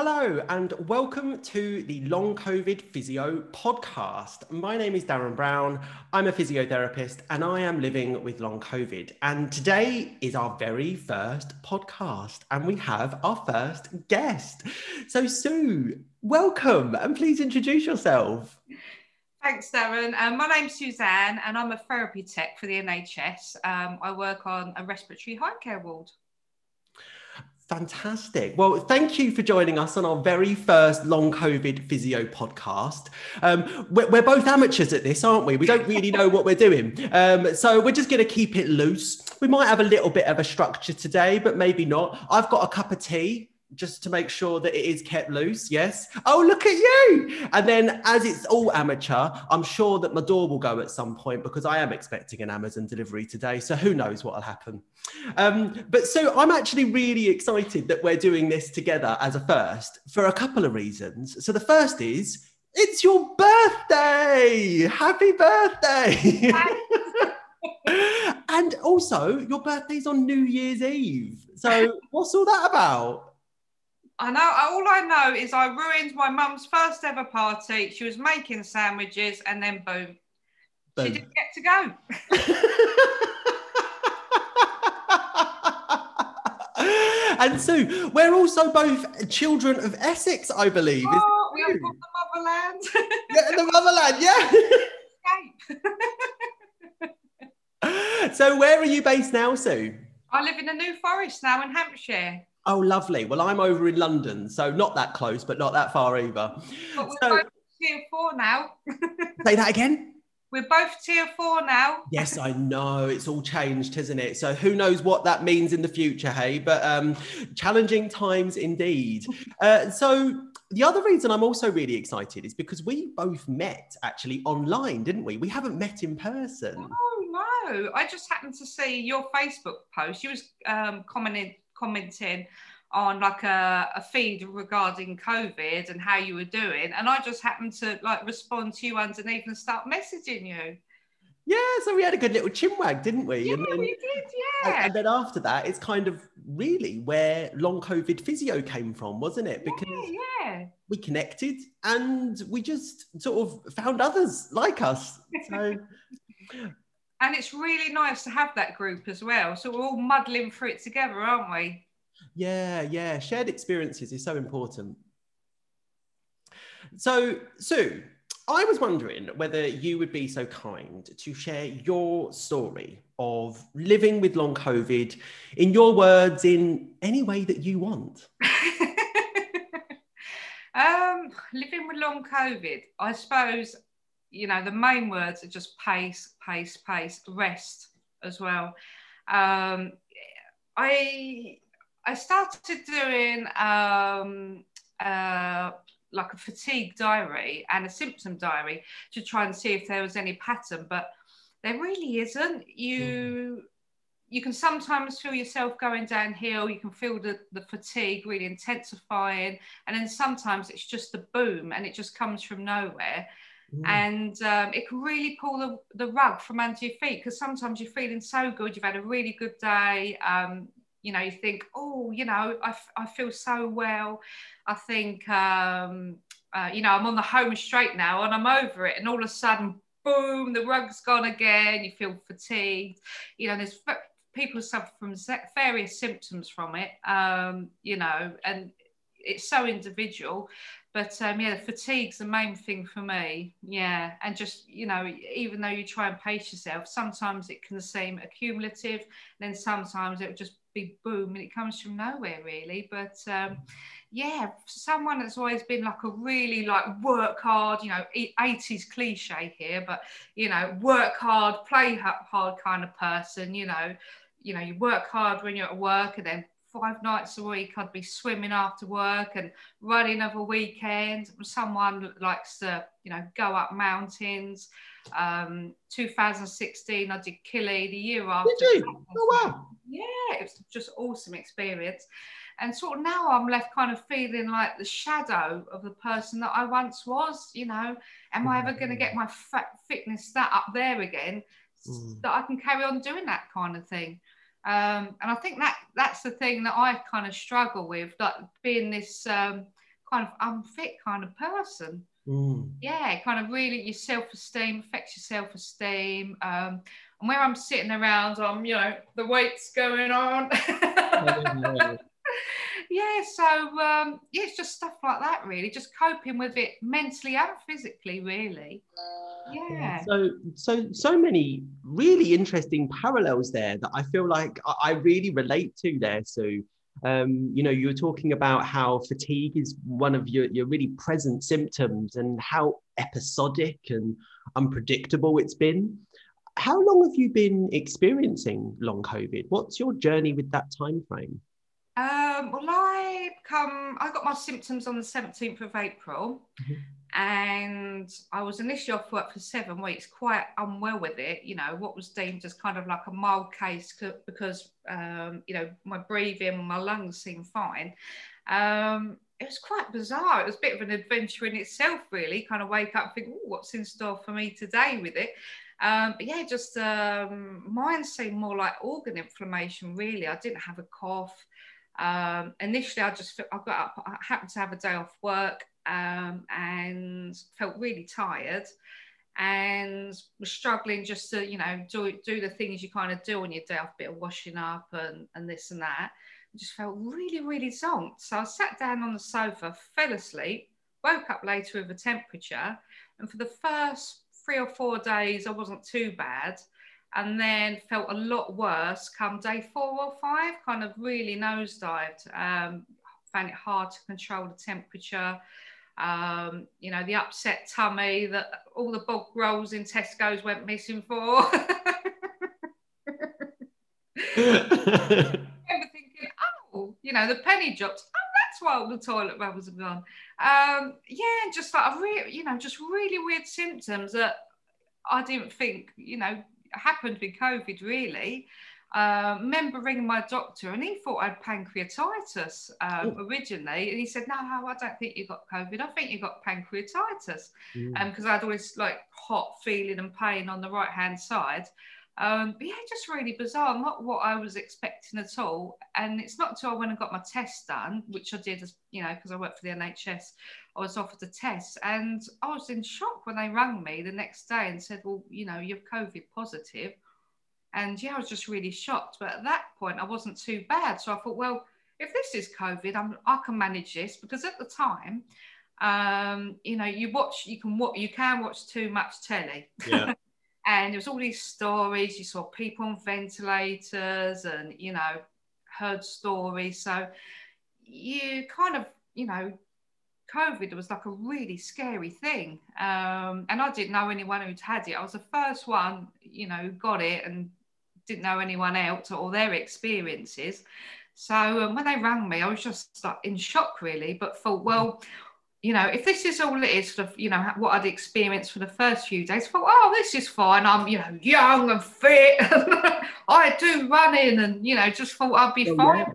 Hello, and welcome to the Long COVID Physio podcast. My name is Darren Brown. I'm a physiotherapist and I am living with long COVID. And today is our very first podcast, and we have our first guest. So, Sue, welcome and please introduce yourself. Thanks, Darren. Um, my name's Suzanne, and I'm a therapy tech for the NHS. Um, I work on a respiratory high care ward. Fantastic. Well, thank you for joining us on our very first long COVID physio podcast. Um, we're, we're, both amateurs at this, aren't we? We don't really know what we're doing. Um, so we're just going to keep it loose. We might have a little bit of a structure today, but maybe not. I've got a cup of tea just to make sure that it is kept loose. Yes. Oh, look at you. And then, as it's all amateur, I'm sure that my door will go at some point because I am expecting an Amazon delivery today. So who knows what will happen. Um, but so I'm actually really excited that we're doing this together as a first for a couple of reasons. So the first is it's your birthday. Happy birthday. and also, your birthday's on New Year's Eve. So, what's all that about? I know. All I know is I ruined my mum's first ever party. She was making sandwiches, and then boom, boom. she didn't get to go. and so we're also both children of Essex, I believe. Oh, we have got the motherland. yeah, the motherland, yeah. so where are you based now, Sue? I live in the New Forest now in Hampshire. Oh, lovely. Well, I'm over in London, so not that close, but not that far either. But we're so, both tier four now. say that again. We're both tier four now. yes, I know. It's all changed, hasn't it? So who knows what that means in the future, hey? But um, challenging times indeed. Uh, so the other reason I'm also really excited is because we both met actually online, didn't we? We haven't met in person. Oh no! I just happened to see your Facebook post. You was um, commenting commenting on like a, a, feed regarding COVID and how you were doing, and I just happened to like respond to you underneath and start messaging you. Yeah, so we had a good little chinwag, didn't we? Yeah, then, we did, yeah. And then after that, it's kind of really where long COVID physio came from, wasn't it? Because yeah, yeah. we connected and we just sort of found others like us. So and it's really nice to have that group as well. So we're all muddling through it together, aren't we? Yeah, yeah. Shared experiences is so important. So, Sue, I was wondering whether you would be so kind to share your story of living with long COVID in your words, in any way that you want. um, living with long COVID, I suppose you know, the main words are just pace, pace, pace, rest as well. Um, I I started doing um, uh, like a fatigue diary and a symptom diary to try and see if there was any pattern, but there really isn't. You mm. you can sometimes feel yourself going downhill. You can feel the, the fatigue really intensifying, and then sometimes it's just a boom and it just comes from nowhere. Mm. And um, it can really pull the, the rug from under your feet because sometimes you're feeling so good, you've had a really good day. Um, you know, you think, oh, you know, I, I feel so well. I think, um, uh, you know, I'm on the home straight now and I'm over it. And all of a sudden, boom, the rug's gone again. You feel fatigued. You know, there's people suffer from various symptoms from it, um, you know, and it's so individual. But um, yeah, fatigue's the main thing for me. Yeah, and just you know, even though you try and pace yourself, sometimes it can seem accumulative. then sometimes it will just be boom, and it comes from nowhere really. But um, yeah, someone that's always been like a really like work hard, you know, 80s cliche here, but you know, work hard, play hard kind of person. You know, you know, you work hard when you're at work, and then five nights a week I'd be swimming after work and running over weekends. Someone likes to, you know, go up mountains. Um, 2016 I did Kili the year after. Did you? Oh wow. Yeah, it was just awesome experience. And sort of now I'm left kind of feeling like the shadow of the person that I once was. You know, am I ever going to get my fitness that up there again mm. that I can carry on doing that kind of thing? Um, and I think that that's the thing that I kind of struggle with, like being this um, kind of unfit kind of person. Mm. Yeah, kind of really your self esteem affects your self esteem. Um, and where I'm sitting around, I'm, you know, the weight's going on. yeah, so um, yeah, it's just stuff like that, really, just coping with it mentally and physically, really. Yeah. So, so, so many really interesting parallels there that I feel like I really relate to there, Sue. Um, you know, you were talking about how fatigue is one of your, your really present symptoms and how episodic and unpredictable it's been. How long have you been experiencing long COVID? What's your journey with that time frame? Um, well, I come. I got my symptoms on the seventeenth of April, mm-hmm and I was initially off work for seven weeks, quite unwell with it. You know, what was deemed as kind of like a mild case because, um, you know, my breathing, my lungs seemed fine. Um, it was quite bizarre. It was a bit of an adventure in itself, really. Kind of wake up and think, what's in store for me today with it? Um, but yeah, just um, mine seemed more like organ inflammation, really. I didn't have a cough. Um, initially, I just I got up. I happened to have a day off work um, and felt really tired and was struggling just to you know do do the things you kind of do on your day off, bit of washing up and and this and that. I just felt really really zonked. So I sat down on the sofa, fell asleep, woke up later with a temperature, and for the first three or four days I wasn't too bad and then felt a lot worse come day four or five, kind of really nosedived. Um, found it hard to control the temperature. Um, you know, the upset tummy that all the bog rolls in Tesco's went missing for. remember thinking, oh, you know, the penny drops. Oh, that's why all the toilet rolls have gone. Um, yeah, just like a real, you know, just really weird symptoms that I didn't think, you know, happened with COVID really. Uh, remember ringing my doctor and he thought I had pancreatitis um, oh. originally. And he said, No, I don't think you've got COVID. I think you've got pancreatitis. Because mm. um, I had always like hot feeling and pain on the right hand side. Um, but yeah, just really bizarre, not what I was expecting at all. And it's not until I went and got my test done, which I did, as you know, because I work for the NHS, I was offered a test, and I was in shock when they rang me the next day and said, "Well, you know, you're COVID positive." And yeah, I was just really shocked. But at that point, I wasn't too bad, so I thought, well, if this is COVID, I'm, I can manage this because at the time, um, you know, you watch, you can watch, you can watch too much telly. Yeah. and there was all these stories you saw people on ventilators and you know heard stories so you kind of you know covid was like a really scary thing um, and i didn't know anyone who'd had it i was the first one you know who got it and didn't know anyone else or their experiences so um, when they rang me i was just like in shock really but thought well you know, if this is all it is for, you know, what I'd experienced for the first few days, I thought, oh, this is fine. I'm, you know, young and fit. I do running and, you know, just thought I'd be oh, fine. Yeah.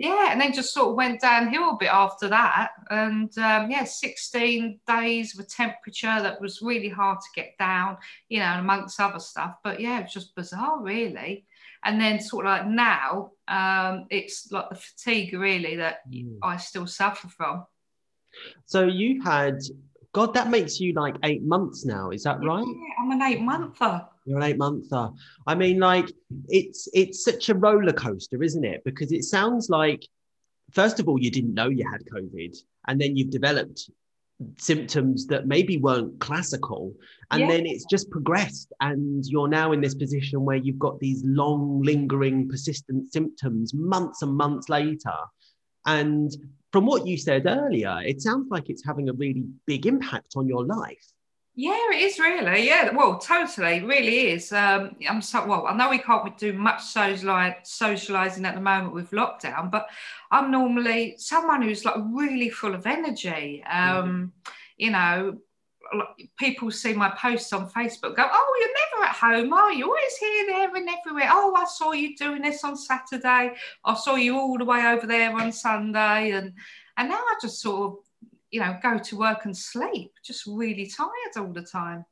Yeah. And then just sort of went downhill a bit after that. And um, yeah, 16 days of a temperature that was really hard to get down, you know, amongst other stuff. But yeah, it was just bizarre, really. And then sort of like now, um, it's like the fatigue really that mm. I still suffer from. So you had, God, that makes you like eight months now. Is that right? Yeah, I'm an eight monther. You're an eight monther. I mean, like it's it's such a roller coaster, isn't it? Because it sounds like, first of all, you didn't know you had COVID, and then you've developed symptoms that maybe weren't classical and yeah. then it's just progressed and you're now in this position where you've got these long lingering persistent symptoms months and months later and from what you said earlier, it sounds like it's having a really big impact on your life. Yeah, it is really. Yeah, well, totally, really is. Um, I'm so well. I know we can't do much socializing at the moment with lockdown, but I'm normally someone who's like really full of energy. Um, mm. You know, people see my posts on Facebook go, Oh, you're never at home, are you? Always here, there, and everywhere. Oh, I saw you doing this on Saturday. I saw you all the way over there on Sunday. And and now I just sort of, you know, go to work and sleep, just really tired all the time.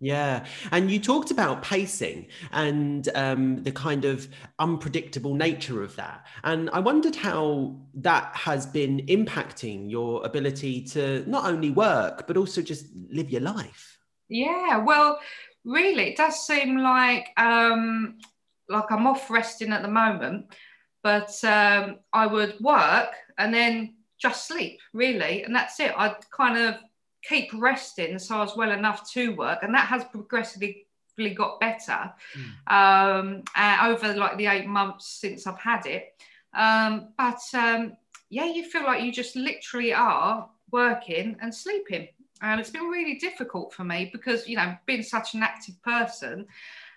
Yeah. And you talked about pacing and um, the kind of unpredictable nature of that. And I wondered how that has been impacting your ability to not only work, but also just live your life. Yeah. Well, really, it does seem like um, like I'm off resting at the moment, but um, I would work and then just sleep, really. And that's it. I'd kind of keep resting so I was well enough to work, and that has progressively got better mm. um, over like the eight months since I've had it. Um, but um, yeah, you feel like you just literally are working and sleeping. And it's been really difficult for me because, you know, being such an active person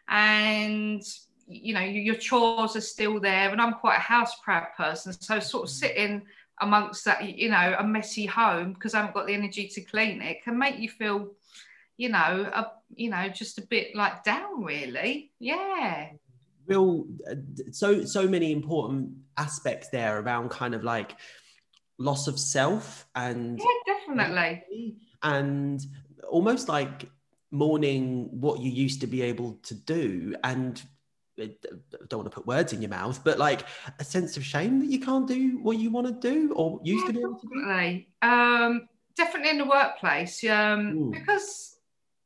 and, you know, your chores are still there. And I'm quite a house proud person. So, sort of hmm. sitting amongst that, you know, a messy home because I haven't got the energy to clean it can make you feel, you know, a, you know, just a bit like down, really. Yeah. Real, so so many important aspects there around kind of like loss of self and yeah, definitely, and almost like mourning what you used to be able to do and I don't want to put words in your mouth, but like a sense of shame that you can't do what you want to do or used yeah, to be able to definitely. do? Um, definitely in the workplace, um, because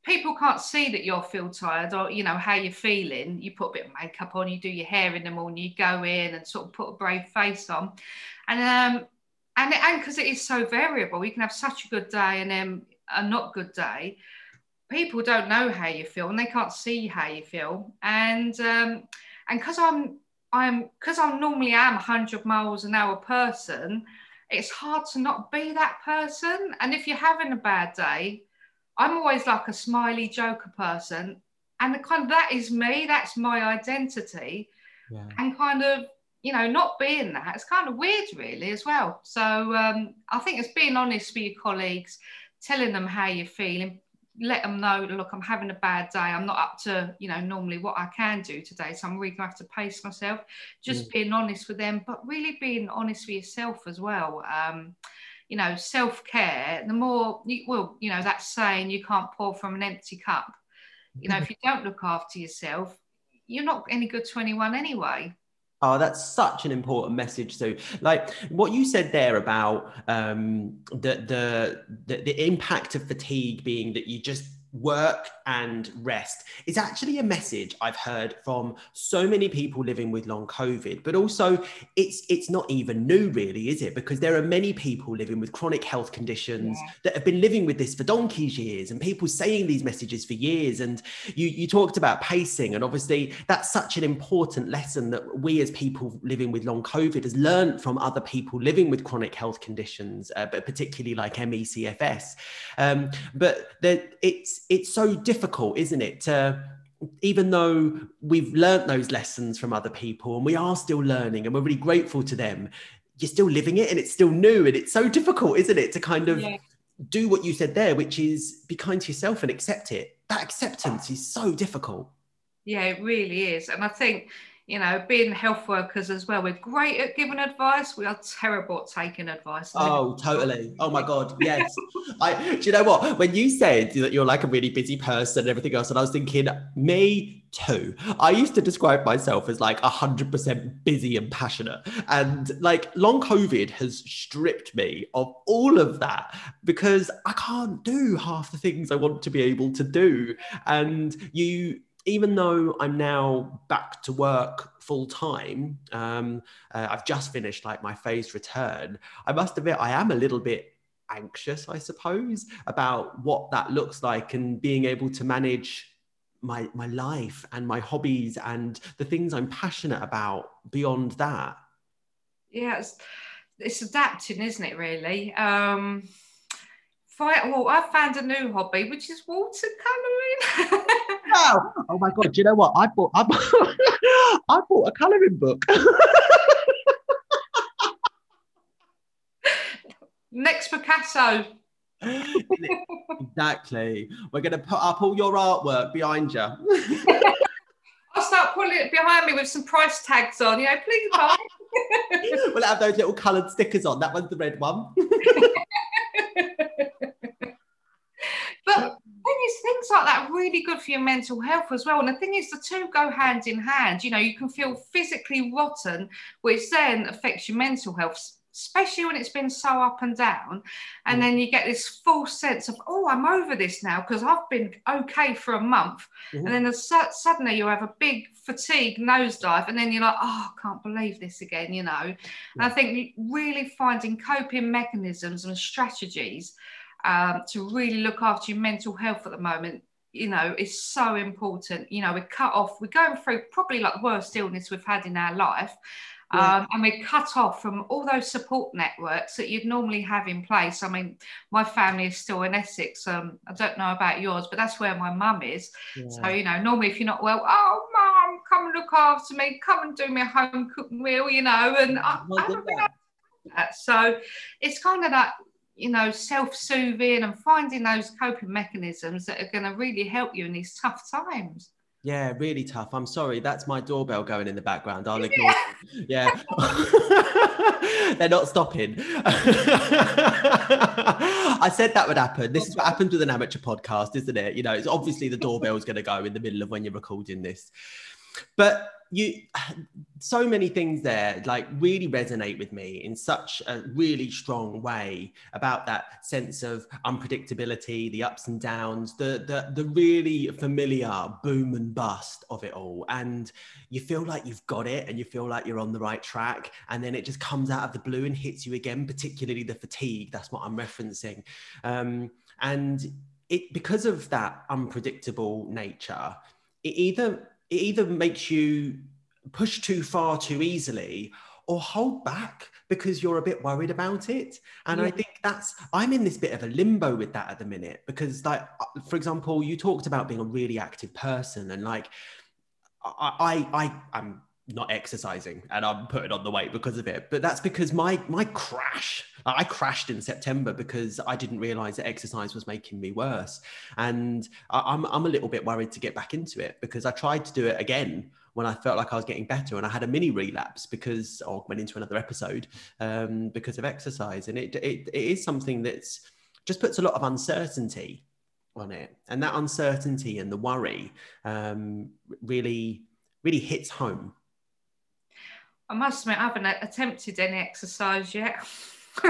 people can't see that you're feel tired or you know how you're feeling. You put a bit of makeup on, you do your hair in the morning, you go in and sort of put a brave face on, and um, and and because it is so variable, you can have such a good day and then a not good day people don't know how you feel and they can't see how you feel. And um, and because i'm i'm because i'm normally am 100 miles an hour person it's hard to not be that person. And if you're having a bad day i'm always like a smiley joker person. And the kind of that is me that's my identity. Yeah. and kind of you know not being that it's kind of weird really as well. So um, i think it's being honest with your colleagues telling them how you're feeling let them know, look, I'm having a bad day. I'm not up to, you know, normally what I can do today. So I'm really going to have to pace myself. Just mm. being honest with them, but really being honest with yourself as well. Um, you know, self care, the more, you, well, you know, that saying you can't pour from an empty cup. You know, if you don't look after yourself, you're not any good to anyone anyway. Oh, that's such an important message. So, like what you said there about um, the, the the the impact of fatigue being that you just work and rest is actually a message I've heard from so many people living with long COVID, but also it's it's not even new really, is it? Because there are many people living with chronic health conditions yeah. that have been living with this for donkey's years and people saying these messages for years. And you you talked about pacing, and obviously that's such an important lesson that we as people living with long COVID has learned from other people living with chronic health conditions, uh, but particularly like ME/CFS. Um, but that it's it's so difficult, isn't it? To, even though we've learnt those lessons from other people and we are still learning and we're really grateful to them, you're still living it and it's still new and it's so difficult, isn't it, to kind of yeah. do what you said there, which is be kind to yourself and accept it. That acceptance is so difficult. Yeah, it really is. And I think you know, being health workers as well, we're great at giving advice. We are terrible at taking advice. Oh, totally. Oh my God. Yes. I, do you know what? When you said that you're like a really busy person and everything else, and I was thinking, me too. I used to describe myself as like 100% busy and passionate. And like long COVID has stripped me of all of that because I can't do half the things I want to be able to do. And you, even though I'm now back to work full time, um, uh, I've just finished like my phased return. I must admit, I am a little bit anxious, I suppose, about what that looks like and being able to manage my my life and my hobbies and the things I'm passionate about beyond that. Yeah, it's, it's adapting, isn't it? Really. Um, well, I found a new hobby, which is watercoloring. wow! Oh my god! Do you know what? I bought I bought, I bought a colouring book. Next Picasso. exactly. We're going to put up all your artwork behind you. I'll start pulling it behind me with some price tags on. You know, please buy. we'll have those little coloured stickers on. That one's the red one. Like that really good for your mental health as well. And the thing is, the two go hand in hand. You know, you can feel physically rotten, which then affects your mental health especially when it's been so up and down. And mm. then you get this false sense of, oh, I'm over this now because I've been okay for a month. Mm-hmm. And then the, suddenly you have a big fatigue nosedive, and then you're like, oh, I can't believe this again, you know. Yeah. And I think really finding coping mechanisms and strategies um, to really look after your mental health at the moment you know, is so important. You know, we're cut off, we're going through probably like the worst illness we've had in our life. Yeah. Um, and we're cut off from all those support networks that you'd normally have in place. I mean, my family is still in Essex. Um, I don't know about yours, but that's where my mum is. Yeah. So, you know, normally if you're not well, oh, mum, come and look after me, come and do me a home cooked meal, you know, and I, I that. So it's kind of that you know, self-soothing and finding those coping mechanisms that are going to really help you in these tough times. Yeah, really tough. I'm sorry. That's my doorbell going in the background. I'll ignore yeah. Yeah. They're not stopping. I said that would happen. This is what happens with an amateur podcast, isn't it? You know, it's obviously the doorbell's going to go in the middle of when you're recording this. But you so many things there like really resonate with me in such a really strong way about that sense of unpredictability the ups and downs the the, the really familiar boom and bust of it all. And you feel like you've got it and you feel like you're on the right track and then it just comes out of the blue and hits you again particularly the fatigue. That's what i'm referencing. Um, and it because of that unpredictable nature it either it either makes you push too far too easily or hold back because you're a bit worried about it and yeah. i think that's i'm in this bit of a limbo with that at the minute because like for example you talked about being a really active person and like i i, I i'm not exercising and I'm putting on the weight because of it. But that's because my my crash, I crashed in September because I didn't realize that exercise was making me worse. And I, am I'm a little bit worried to get back into it because I tried to do it again when I felt like I was getting better and I had a mini relapse because I went into another episode um, because of exercise. And it, it it is something that's just puts a lot of uncertainty on it. And that uncertainty and the worry um, really really hits home I must admit, I haven't attempted any exercise yet.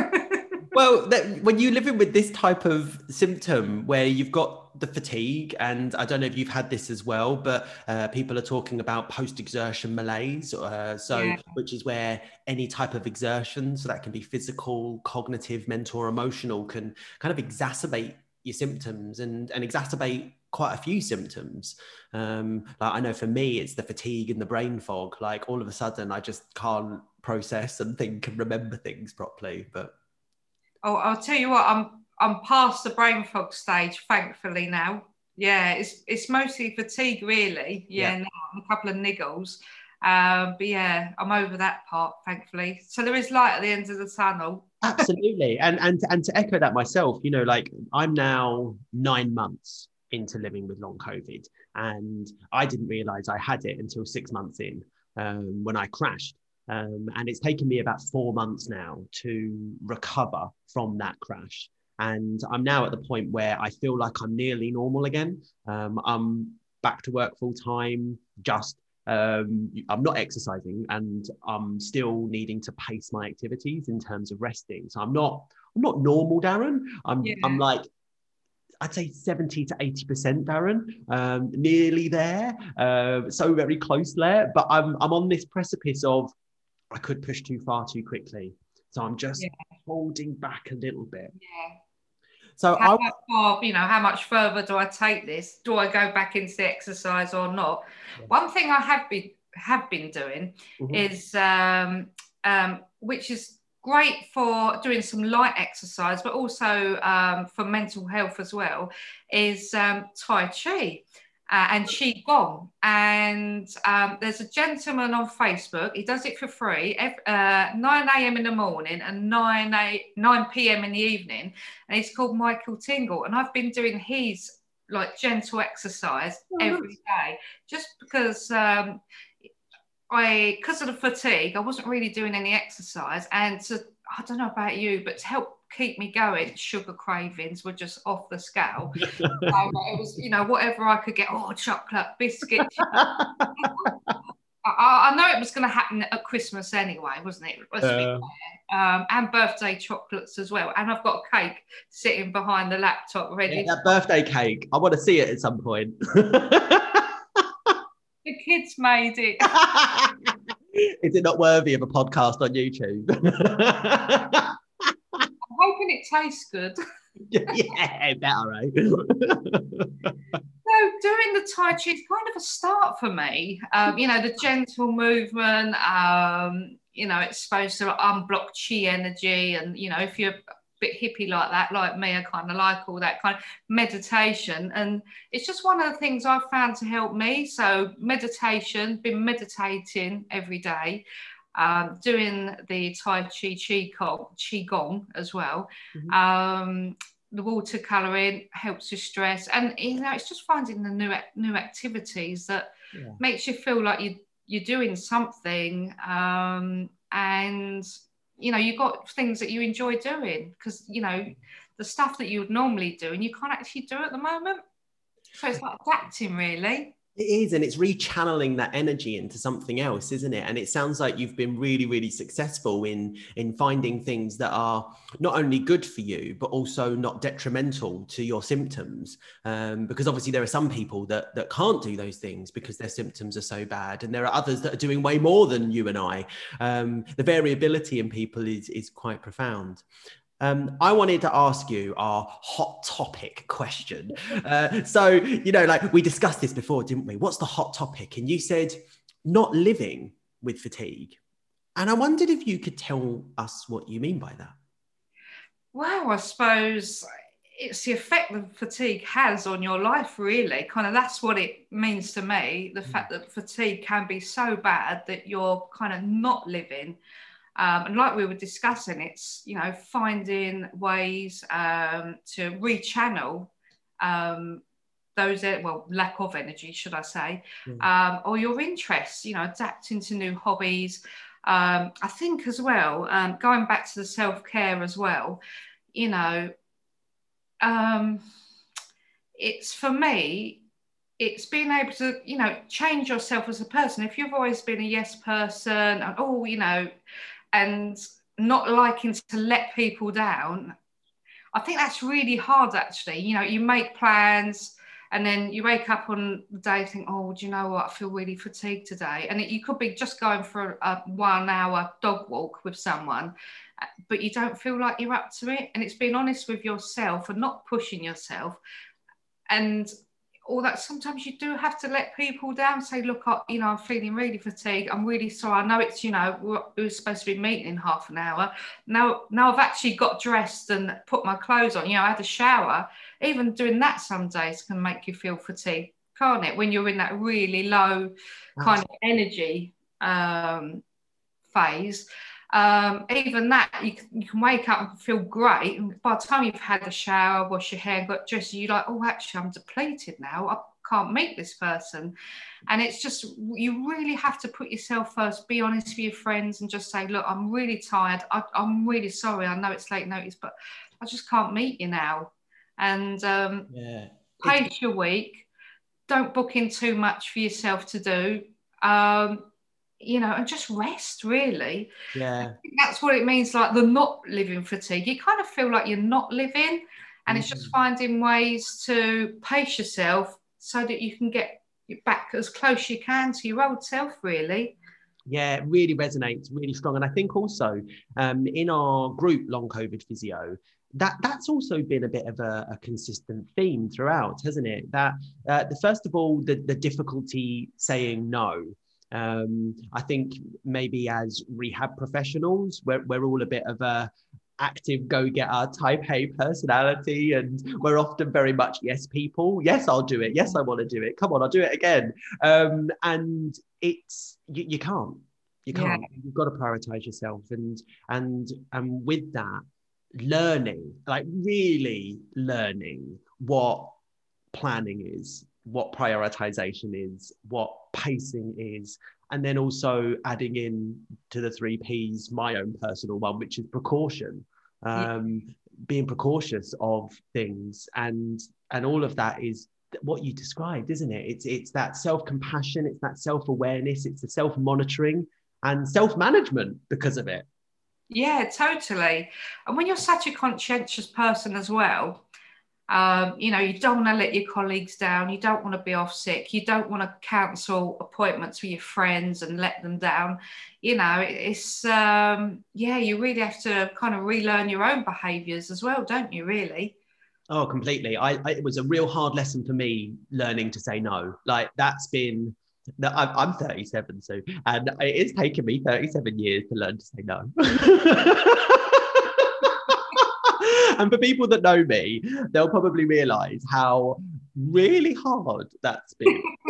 well, that, when you're living with this type of symptom where you've got the fatigue, and I don't know if you've had this as well, but uh, people are talking about post exertion malaise. Uh, so, yeah. which is where any type of exertion, so that can be physical, cognitive, mental, or emotional, can kind of exacerbate your symptoms and, and exacerbate quite a few symptoms. Um, like I know for me, it's the fatigue and the brain fog. Like all of a sudden, I just can't process and think and remember things properly. But oh, I'll tell you what, I'm I'm past the brain fog stage, thankfully now. Yeah, it's it's mostly fatigue, really. Yeah, yeah. Now, a couple of niggles. Um, but yeah, I'm over that part, thankfully. So there is light at the end of the tunnel. Absolutely, and and and to echo that myself, you know, like I'm now nine months into living with long COVID. And I didn't realize I had it until six months in um, when I crashed. Um, and it's taken me about four months now to recover from that crash. And I'm now at the point where I feel like I'm nearly normal again. Um, I'm back to work full time, just um, I'm not exercising and I'm still needing to pace my activities in terms of resting. So I'm not I'm not normal, Darren. I'm yeah. I'm like I'd say 70 to 80%, Darren, um, nearly there. Uh, so very close there. But I'm, I'm on this precipice of I could push too far too quickly. So I'm just yeah. holding back a little bit. Yeah. So how I, far, you know, how much further do I take this? Do I go back into exercise or not? Yeah. One thing I have been have been doing mm-hmm. is um, um, which is great for doing some light exercise, but also um, for mental health as well, is um, Tai Chi. Uh, and Qi Gong. And um, there's a gentleman on Facebook, he does it for free, uh, 9 a.m. in the morning and 9, 8, 9 p.m. in the evening. And he's called Michael Tingle. And I've been doing his like gentle exercise oh, every day just because um, I, because of the fatigue, I wasn't really doing any exercise. And to, I don't know about you, but to help keep me going. Sugar cravings were just off the scale. um, it was, you know, whatever I could get. Oh, chocolate, biscuit. I, I, know it was going to happen at Christmas anyway, wasn't it? Uh, um, and birthday chocolates as well. And I've got a cake sitting behind the laptop ready. Yeah, that birthday cake. I want to see it at some point. The kids made it. Is it not worthy of a podcast on YouTube? I'm hoping it tastes good. yeah, better, right? so doing the Tai Chi is kind of a start for me. Um, you know, the gentle movement, um, you know, it's supposed to unblock chi energy. And, you know, if you're bit hippie like that, like me. I kind of like all that kind of meditation. And it's just one of the things I've found to help me. So, meditation, been meditating every day, um, doing the Tai Chi Chi Qigong as well. Mm-hmm. Um, the watercoloring helps with stress, and you know, it's just finding the new new activities that yeah. makes you feel like you you're doing something, um, and you know you've got things that you enjoy doing because you know the stuff that you would normally do and you can't actually do at the moment. So it's like adapting really it is, and it's rechanneling that energy into something else, isn't it? And it sounds like you've been really, really successful in in finding things that are not only good for you, but also not detrimental to your symptoms. Um, because obviously there are some people that that can't do those things because their symptoms are so bad, and there are others that are doing way more than you and I. Um, the variability in people is is quite profound. Um, I wanted to ask you our hot topic question. Uh, so, you know, like we discussed this before, didn't we? What's the hot topic? And you said not living with fatigue. And I wondered if you could tell us what you mean by that. Well, I suppose it's the effect that fatigue has on your life, really. Kind of that's what it means to me the mm. fact that fatigue can be so bad that you're kind of not living. Um, and like we were discussing, it's you know finding ways um, to rechannel um, those well lack of energy, should I say, mm. or your interests. You know, adapting to new hobbies. Um, I think as well, um, going back to the self care as well. You know, um, it's for me it's being able to you know change yourself as a person if you've always been a yes person and oh you know and not liking to let people down i think that's really hard actually. You know you make plans and then you wake up on the day think oh do you know what? I feel really fatigued today. And it, you could be just going for a, a one hour dog walk with someone but you don't feel like you're up to it. And it's being honest with yourself and not pushing yourself. And all that sometimes you do have to let people down say look I, you know i'm feeling really fatigued. I'm really sorry. I know it's you know we were supposed to be meeting in half an hour. Now now i've actually got dressed and put my clothes on. You know i had a shower. Even doing that some days can make you feel fatigued can't it? When you're in that really low kind of energy um, phase um, even that you can, you can wake up and feel great and by the time you've had a shower wash your hair got dressed you're like oh actually i'm depleted now. I can't meet this person. And it's just you really have to put yourself first be honest with your friends and just say look i'm really tired. I, am really sorry. I know it's late notice but i just can't meet you now. And um, yeah. pace your week. Don't book in too much for yourself to do. Um, you know, and just rest really. Yeah. that's what it means, like the not living fatigue. You kind of feel like you're not living, and mm-hmm. it's just mm-hmm. finding ways to pace yourself so that you can get back as close you can to your old self, really. Yeah, it really resonates really strong. And I think also um, in our group, Long COVID Physio, that that's also been a bit of a, a consistent theme throughout, hasn't it? That uh, the first of all, the, the difficulty saying no. Um, I think maybe as rehab professionals, we're, we're all a bit of a active go-getter type A personality, and we're often very much yes people. Yes, I'll do it. Yes, I want to do it. Come on, I'll do it again. Um, and it's you, you can't. You can't. Yeah. You've got to prioritize yourself, and and and with that, learning, like really learning what planning is what prioritization is, what pacing is, and then also adding in to the three P's my own personal one, which is precaution. um, yeah. being precautious of things, and and all of that is what you described, isn't it? It's it's that self compassion, it's that self awareness, it's the self monitoring and self management because of it. Yeah, totally. And when you're such a conscientious person as well, um, you know, you don't want to let your colleagues down. You don't want to be off sick. You don't want to cancel appointments with your friends and let them down. You know, it's, um, yeah, you really have to kind of relearn your own behaviors as well, don't you, really? Oh, completely. I, I, it was a real hard lesson for me learning to say no. Like that's been I'm, I'm 37, so and it's taken me 37 years to learn to say no. and for people that know me, they'll probably realize how really hard that's been.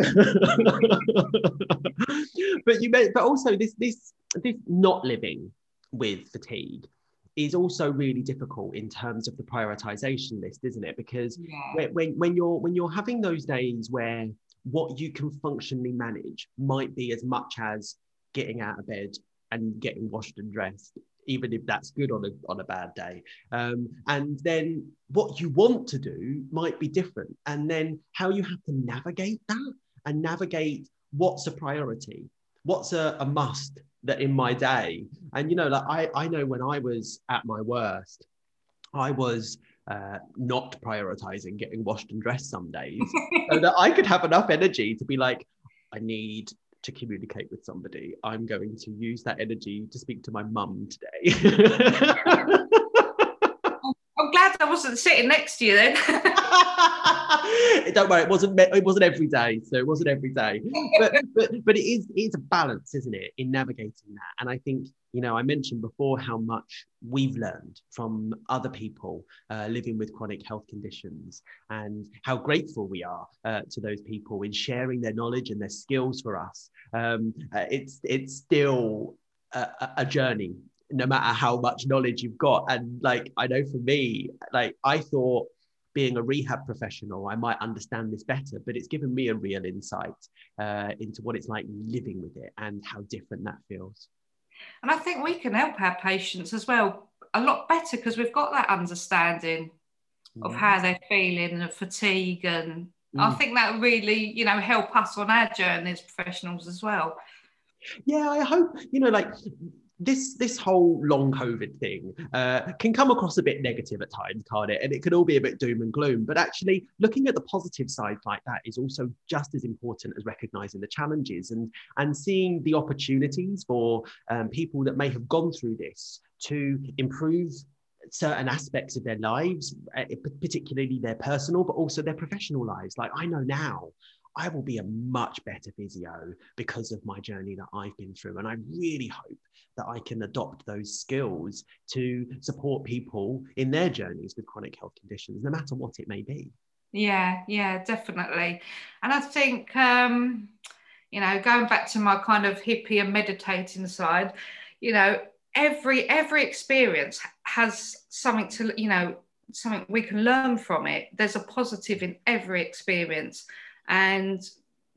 but you may, but also this this this not living with fatigue is also really difficult in terms of the prioritization list isn't it because yeah. when, when you're when you're having those days where what you can functionally manage might be as much as getting out of bed and getting washed and dressed even if that's good on a on a bad day. Um, and then what you want to do might be different. And then how you have to navigate that and navigate what's a priority what's a, a must that in my day. And you know like I, I know when i was at my worst i was uh, not prioritizing getting washed and dressed some days so that i could have enough energy to be like i need to communicate with somebody i'm going to use that energy to speak to my mum today i wasn't sitting next to you then don't worry, it wasn't it wasn't every day, so it wasn't every day. But but but it is it's a balance, isn't it, in navigating that? And I think you know I mentioned before how much we've learned from other people uh, living with chronic health conditions, and how grateful we are uh, to those people in sharing their knowledge and their skills for us. Um, uh, it's it's still a, a journey no matter how much knowledge you've got and like i know for me like i thought being a rehab professional, I might understand this better, but it's given me a real insight uh, into what it's like living with it and how different that feels. And I think we can help our patients as well a lot better because we've got that understanding of how they're feeling and fatigue and mm. I think that really, you know, help us on our journey as professionals as well. Yeah, I hope, you know, like this this whole long COVID thing uh, can come across a bit negative at times, can't it? And it can all be a bit doom and gloom. But actually, looking at the positive side like that is also just as important as recognizing the challenges and and seeing the opportunities for um, people that may have gone through this to improve certain aspects of their lives, uh, particularly their personal, but also their professional lives. Like I know now, I will be a much better physio because of my journey that I've been through. And I really hope that I can adopt those skills to support people in their journeys with chronic health conditions, no matter what it may be. Yeah, yeah, definitely. And I think, um, you know, going back to my kind of hippie and meditating side, you know, every every experience has something to, you know, something we can learn from it. There's a positive in every experience and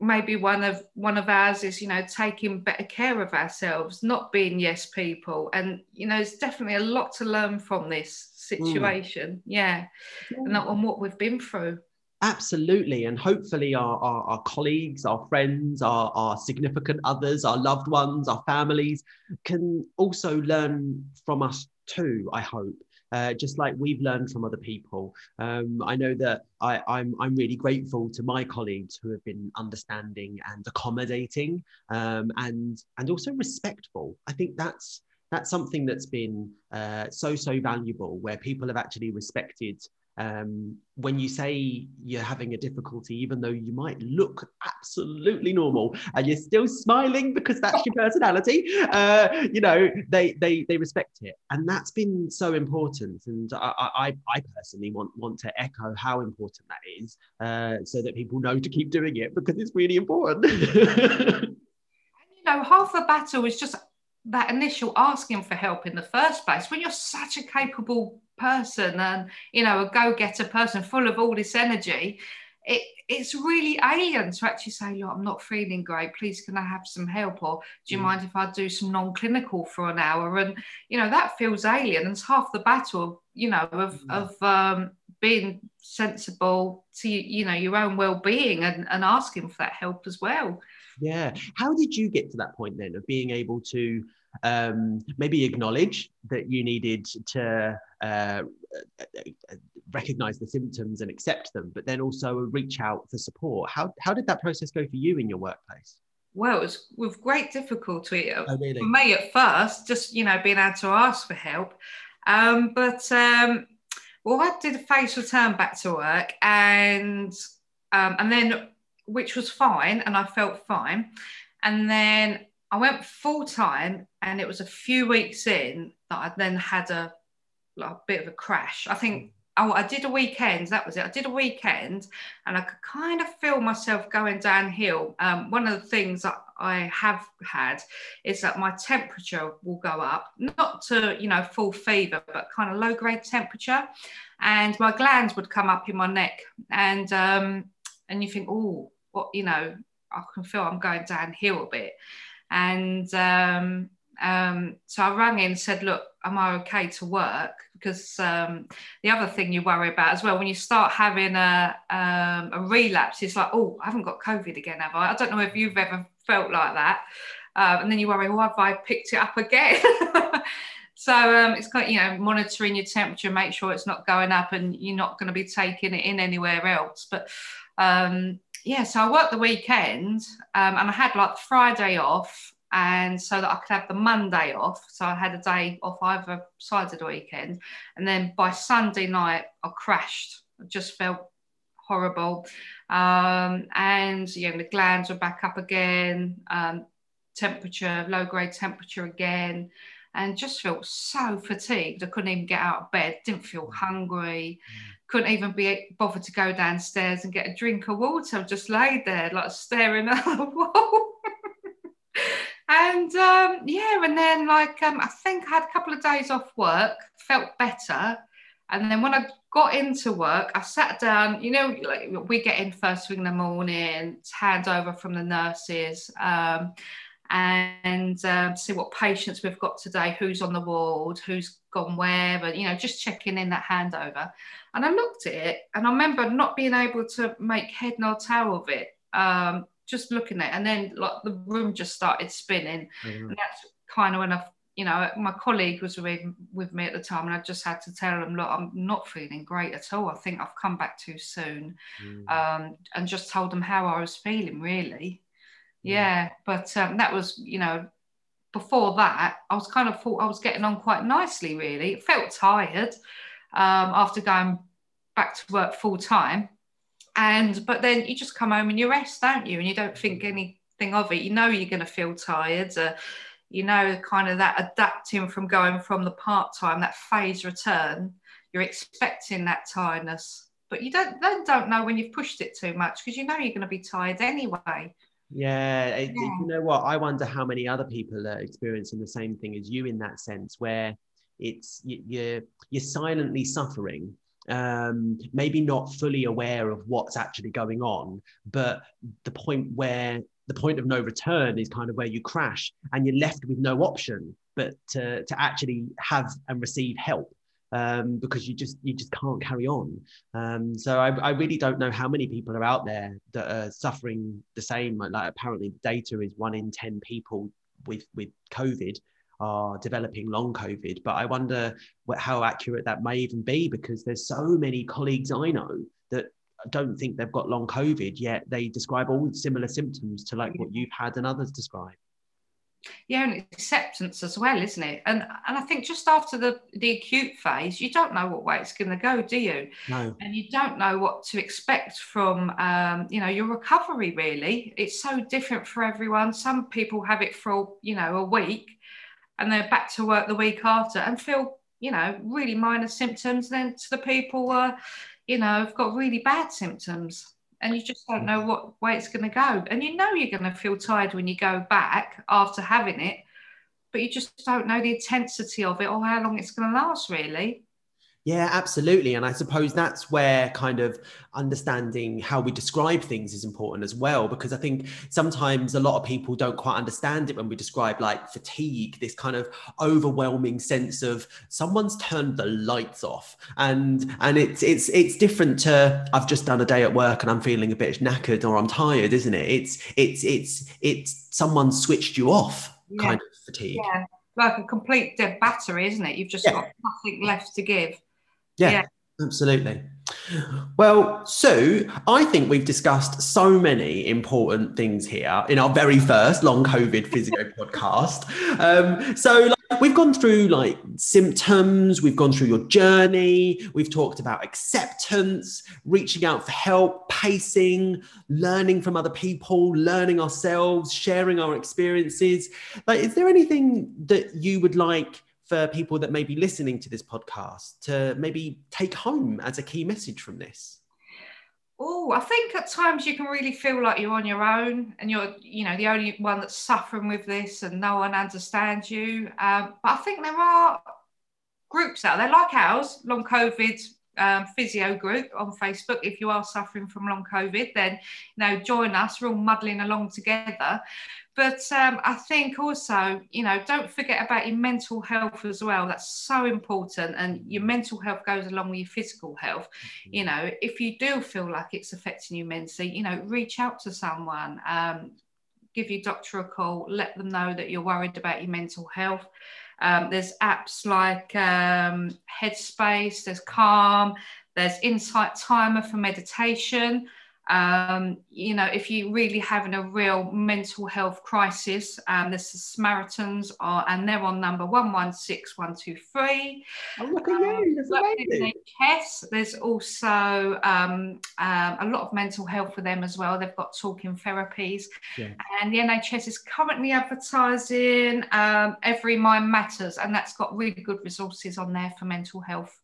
maybe one of one of ours is you know taking better care of ourselves not being yes people. And you know there's definitely a lot to learn from this situation. Mm. yeah, yeah. and on what we've been through. Absolutely. And hopefully our, our, our, colleagues our friends our, our significant others our loved ones our families can also learn from us too i hope uh, just like we've learned from other people. Um, I know that I, I'm, I'm really grateful to my colleagues who have been understanding and accommodating um, and, and also respectful. I think that's, that's something that's been uh, so, so valuable where people have actually respected um, when you say you're having a difficulty, even though you might look absolutely normal and you're still smiling because that's your personality, uh, you know, they, they, they respect it. And that's been so important. And I, I, I personally want, want to echo how important that is uh, so that people know to keep doing it because it's really important. you know, half the battle is just that initial asking for help in the first place when you're such a capable person and you know a go-getter person full of all this energy it it's really alien to actually say, look, I'm not feeling great. Please, can I have some help? Or do you mm. mind if I do some non-clinical for an hour? And you know, that feels alien. And it's half the battle, you know, of mm. of um, being sensible to you know your own well-being and, and asking for that help as well. Yeah. How did you get to that point then of being able to um, maybe acknowledge that you needed to uh, recognize the symptoms and accept them, but then also reach out for support. How, how did that process go for you in your workplace? Well, it was with great difficulty oh, really? for me at first, just you know being able to ask for help. Um, but um, well, I did a phase return back to work, and um, and then which was fine, and I felt fine, and then I went full time, and it was a few weeks in that I then had a, like, a bit of a crash. I think oh, I did a weekend. That was it. I did a weekend, and I could kind of feel myself going downhill. Um, one of the things that I have had is that my temperature will go up, not to you know full fever, but kind of low grade temperature, and my glands would come up in my neck, and um, and you think, oh, what you know, I can feel I'm going downhill a bit, and um, um, so I rang in and said, look, am I okay to work? Because um, the other thing you worry about as well, when you start having a, um, a relapse, it's like, oh, I haven't got COVID again, have I? I don't know if you've ever felt like that. Uh, and then you worry, well, have I picked it up again? so um, it's you know, monitoring your temperature, make sure it's not going up and you're not going to be taking it in anywhere else. But um, yeah, so I worked the weekend um, and I had like Friday off and so that I could have the Monday off. So I had a day off either side of the weekend. And then by Sunday night, I crashed. I just felt horrible. Um, and know, the glands were back up again, um, temperature, low grade temperature again, and just felt so fatigued. I couldn't even get out of bed, didn't feel hungry, couldn't even be bothered to go downstairs and get a drink of water. I just laid there, like staring at the wall and um, yeah, and then like um, I think I had a couple of days off work, felt better, and then when I got into work, I sat down. You know, like we get in first thing in the morning, hand over from the nurses. Um, and um, see what patients we've got today, who's on the ward, who's gone where, but you know, just checking in that handover. And I looked at it, and I remember not being able to make head nor tail of it. Um, just looking at it. And then like the room just started spinning. Mm-hmm. And that's kind of when I, you know, my colleague was with, with me at the time and I just had to tell them, look, I'm not feeling great at all. I think I've come back too soon. Mm-hmm. Um, and just told them how I was feeling really. Mm-hmm. Yeah. But um, that was, you know, before that, I was kind of thought I was getting on quite nicely, really. It felt tired um, after going back to work full time and but then you just come home and you rest don't you and you don't think anything of it you know you're going to feel tired uh, you know kind of that adapting from going from the part-time that phase return you're expecting that tiredness but you don't then don't know when you've pushed it too much because you know you're going to be tired anyway yeah, it, yeah, you know what? I wonder how many other people are experiencing the same thing as you in that sense where it's you, you're you're silently suffering um, maybe not fully aware of what's actually going on, but the point where the point of no return is kind of where you crash and you're left with no option but to, to actually have and receive help um, because you just you just can't carry on. Um, so I, I really don't know how many people are out there that are suffering the same. Like apparently, data is one in ten people with with COVID are developing long COVID. But I wonder what, how accurate that may even be because there's so many colleagues I know that don't think they've got long COVID yet they describe all similar symptoms to like what you've had and others describe. Yeah, and acceptance as well, isn't it? And and I think just after the the acute phase, you don't know what way it's going to go, do you? No. And you don't know what to expect from um, you know your recovery. Really, it's so different for everyone. Some people have it for you know a week, and they're back to work the week after and feel, you know, really minor symptoms. Then to the people, uh, you know, have got really bad symptoms and you just don't know what way it's going to go. And you know you're going to feel tired when you go back after having it, but you just don't know the intensity of it or how long it's going to last, really. Yeah, absolutely. And I suppose that's where kind of understanding how we describe things is important as well, because I think sometimes a lot of people don't quite understand it when we describe like fatigue, this kind of overwhelming sense of someone's turned the lights off. And and it's it's it's different to I've just done a day at work and I'm feeling a bit knackered or I'm tired, isn't it? It's it's it's it's someone switched you off yeah. kind of fatigue. Yeah. Like a complete dead battery, isn't it? You've just yeah. got nothing left to give yeah, yeah. absolutely. Well, Sue, I think we've discussed so many important things here in our very first long COVID physio podcast. Um, so, like, we've gone through like symptoms, we've gone through your journey, we've talked about acceptance, reaching out for help, pacing, learning from other people, learning ourselves, sharing our experiences. Like, is there anything that you would like? For people that may be listening to this podcast to maybe take home as a key message from this? Oh, I think at times you can really feel like you're on your own and you're, you know, the only one that's suffering with this and no one understands you. Um, but I think there are groups out there like ours, long COVID um, physio group on Facebook. If you are suffering from long COVID, then you know join us. We're all muddling along together. But um, I think also, you know, don't forget about your mental health as well. That's so important, and your mental health goes along with your physical health. You know, if you do feel like it's affecting you mentally, you know, reach out to someone. Um, give your doctor a call. Let them know that you're worried about your mental health. Um, there's apps like um, Headspace, there's Calm, there's Insight Timer for meditation. Um, you know, if you're really having a real mental health crisis, um, the Samaritans, are, and they're on number 116123. Oh, look at you, that's um, amazing. NHS, there's also um, um, a lot of mental health for them as well. They've got talking therapies. Yeah. And the NHS is currently advertising um, Every Mind Matters, and that's got really good resources on there for mental health.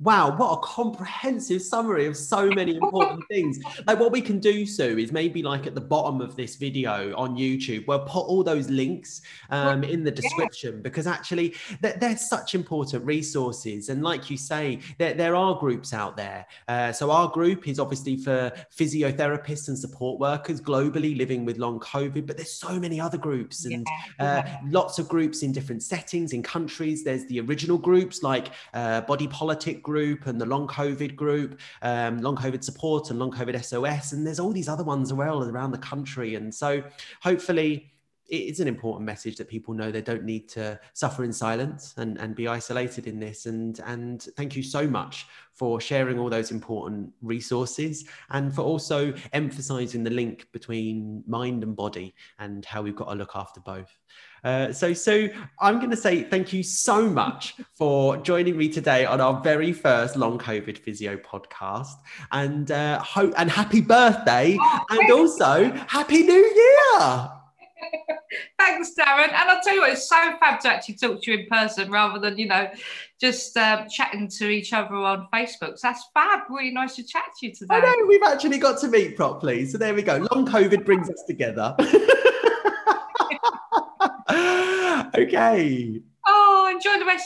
Wow, what a comprehensive summary of so many important things. Like what we can do, Sue, is maybe like at the bottom of this video on YouTube, we'll put all those links um, in the description yeah. because actually they're, they're, such important resources. And like you say, there, there are groups out there. Uh, so our group is obviously for physiotherapists and support workers globally living with long COVID, but there's so many other groups and yeah. uh, lots of groups in different settings, in countries. There's the original groups like uh, Body Politics group and the long COVID group, um, long COVID support and long COVID SOS. And there's all these other ones as well around the country. And so hopefully, it's an important message that people know they don't need to suffer in silence and, and be isolated in this. And, and thank you so much for sharing all those important resources and for also emphasizing the link between mind and body and how we've got to look after both. Uh, so, so I'm going to say thank you so much for joining me today on our very first long COVID physio podcast, and uh, hope and happy birthday, oh, and also happy New Year. Thanks, Darren. And I'll tell you what, it's so fab to actually talk to you in person rather than, you know, just um, chatting to each other on Facebook. So that's fab. Really nice to chat to you today. I know, we've actually got to meet properly. So there we go. Long COVID brings us together. okay. Oh, enjoy the rest